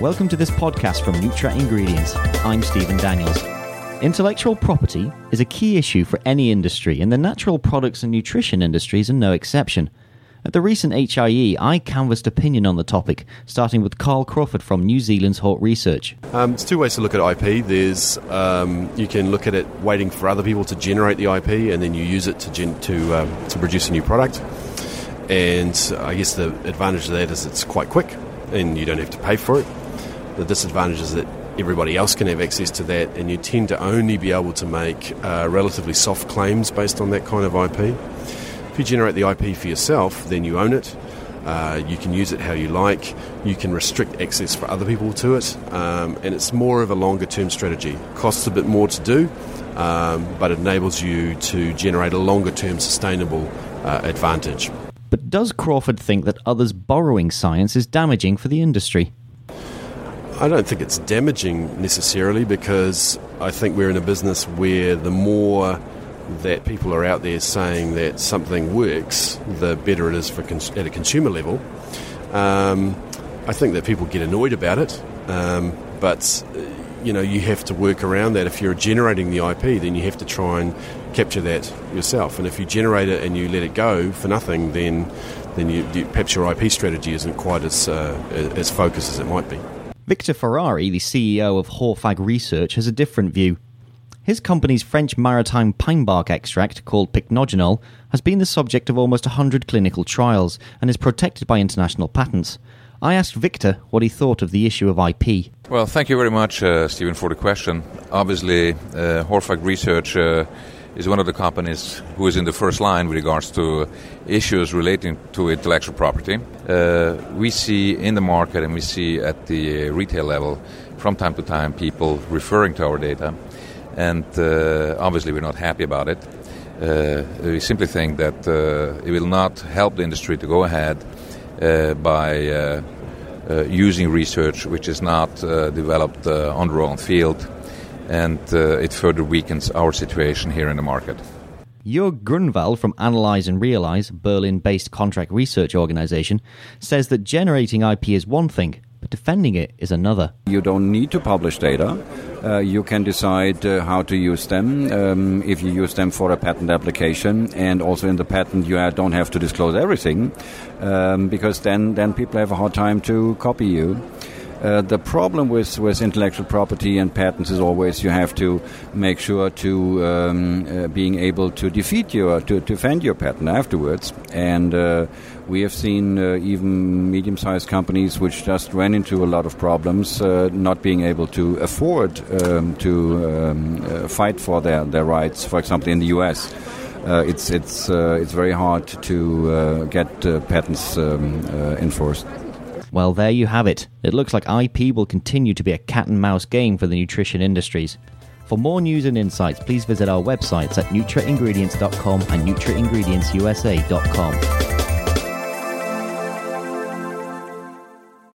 Welcome to this podcast from Nutra Ingredients. I'm Stephen Daniells. Intellectual property is a key issue for any industry, and the natural products and nutrition industries are no exception. At the recent HIE, I canvassed opinion on the topic, starting with Carl Crawford from New Zealand's Hort Research. Um, there's two ways to look at IP. There's um, you can look at it waiting for other people to generate the IP, and then you use it to gen- to um, to produce a new product. And I guess the advantage of that is it's quite quick, and you don't have to pay for it. The disadvantage is that everybody else can have access to that, and you tend to only be able to make uh, relatively soft claims based on that kind of IP. If you generate the IP for yourself, then you own it. Uh, you can use it how you like. You can restrict access for other people to it, um, and it's more of a longer term strategy. Costs a bit more to do, um, but it enables you to generate a longer term sustainable uh, advantage. But does Crawford think that others borrowing science is damaging for the industry? I don't think it's damaging necessarily because I think we're in a business where the more that people are out there saying that something works, the better it is for cons- at a consumer level. Um, I think that people get annoyed about it, um, but uh, you know you have to work around that. If you're generating the IP, then you have to try and capture that yourself. And if you generate it and you let it go for nothing, then then you, you, perhaps your IP strategy isn't quite as uh, as focused as it might be. Victor Ferrari, the CEO of Horphag Research, has a different view. His company's French maritime pine bark extract, called Pycnogenol, has been the subject of almost 100 clinical trials and is protected by international patents. I asked Victor what he thought of the issue of IP. Well, thank you very much, uh, Stephen, for the question. Obviously, uh, Horphag Research uh, is one of the companies who is in the first line with regards to issues relating to intellectual property. Uh, we see in the market and we see at the retail level from time to time people referring to our data, and uh, obviously we're not happy about it. Uh, we simply think that uh, it will not help the industry to go ahead uh, by uh, using research which is not developed on their own field and uh, it further weakens our situation here in the market. Jörg Grunwald from Analyze and Realize, Berlin based contract research organization, says that generating IP is one thing, but defending it is another. You don't need to publish data. Uh, you can decide uh, how to use them um, if you use them for a patent application, and also in the patent you don't have to disclose everything, um, because then then people have a hard time to copy you. Uh, the problem with, with intellectual property and patents is always you have to make sure to um, uh, being able to defeat your to defend your patent afterwards. And uh, we have seen uh, even medium-sized companies which just ran into a lot of problems, uh, not being able to afford um, to um, fight for their, their rights. For example, in the U.S. it's it's it's very hard to get patents um, enforced. Well, there you have it. It looks like IP will continue to be a cat and mouse game for the nutrition industries. For more news and insights, please visit our websites at nutraingredients.com and nutraingredientsusa.com.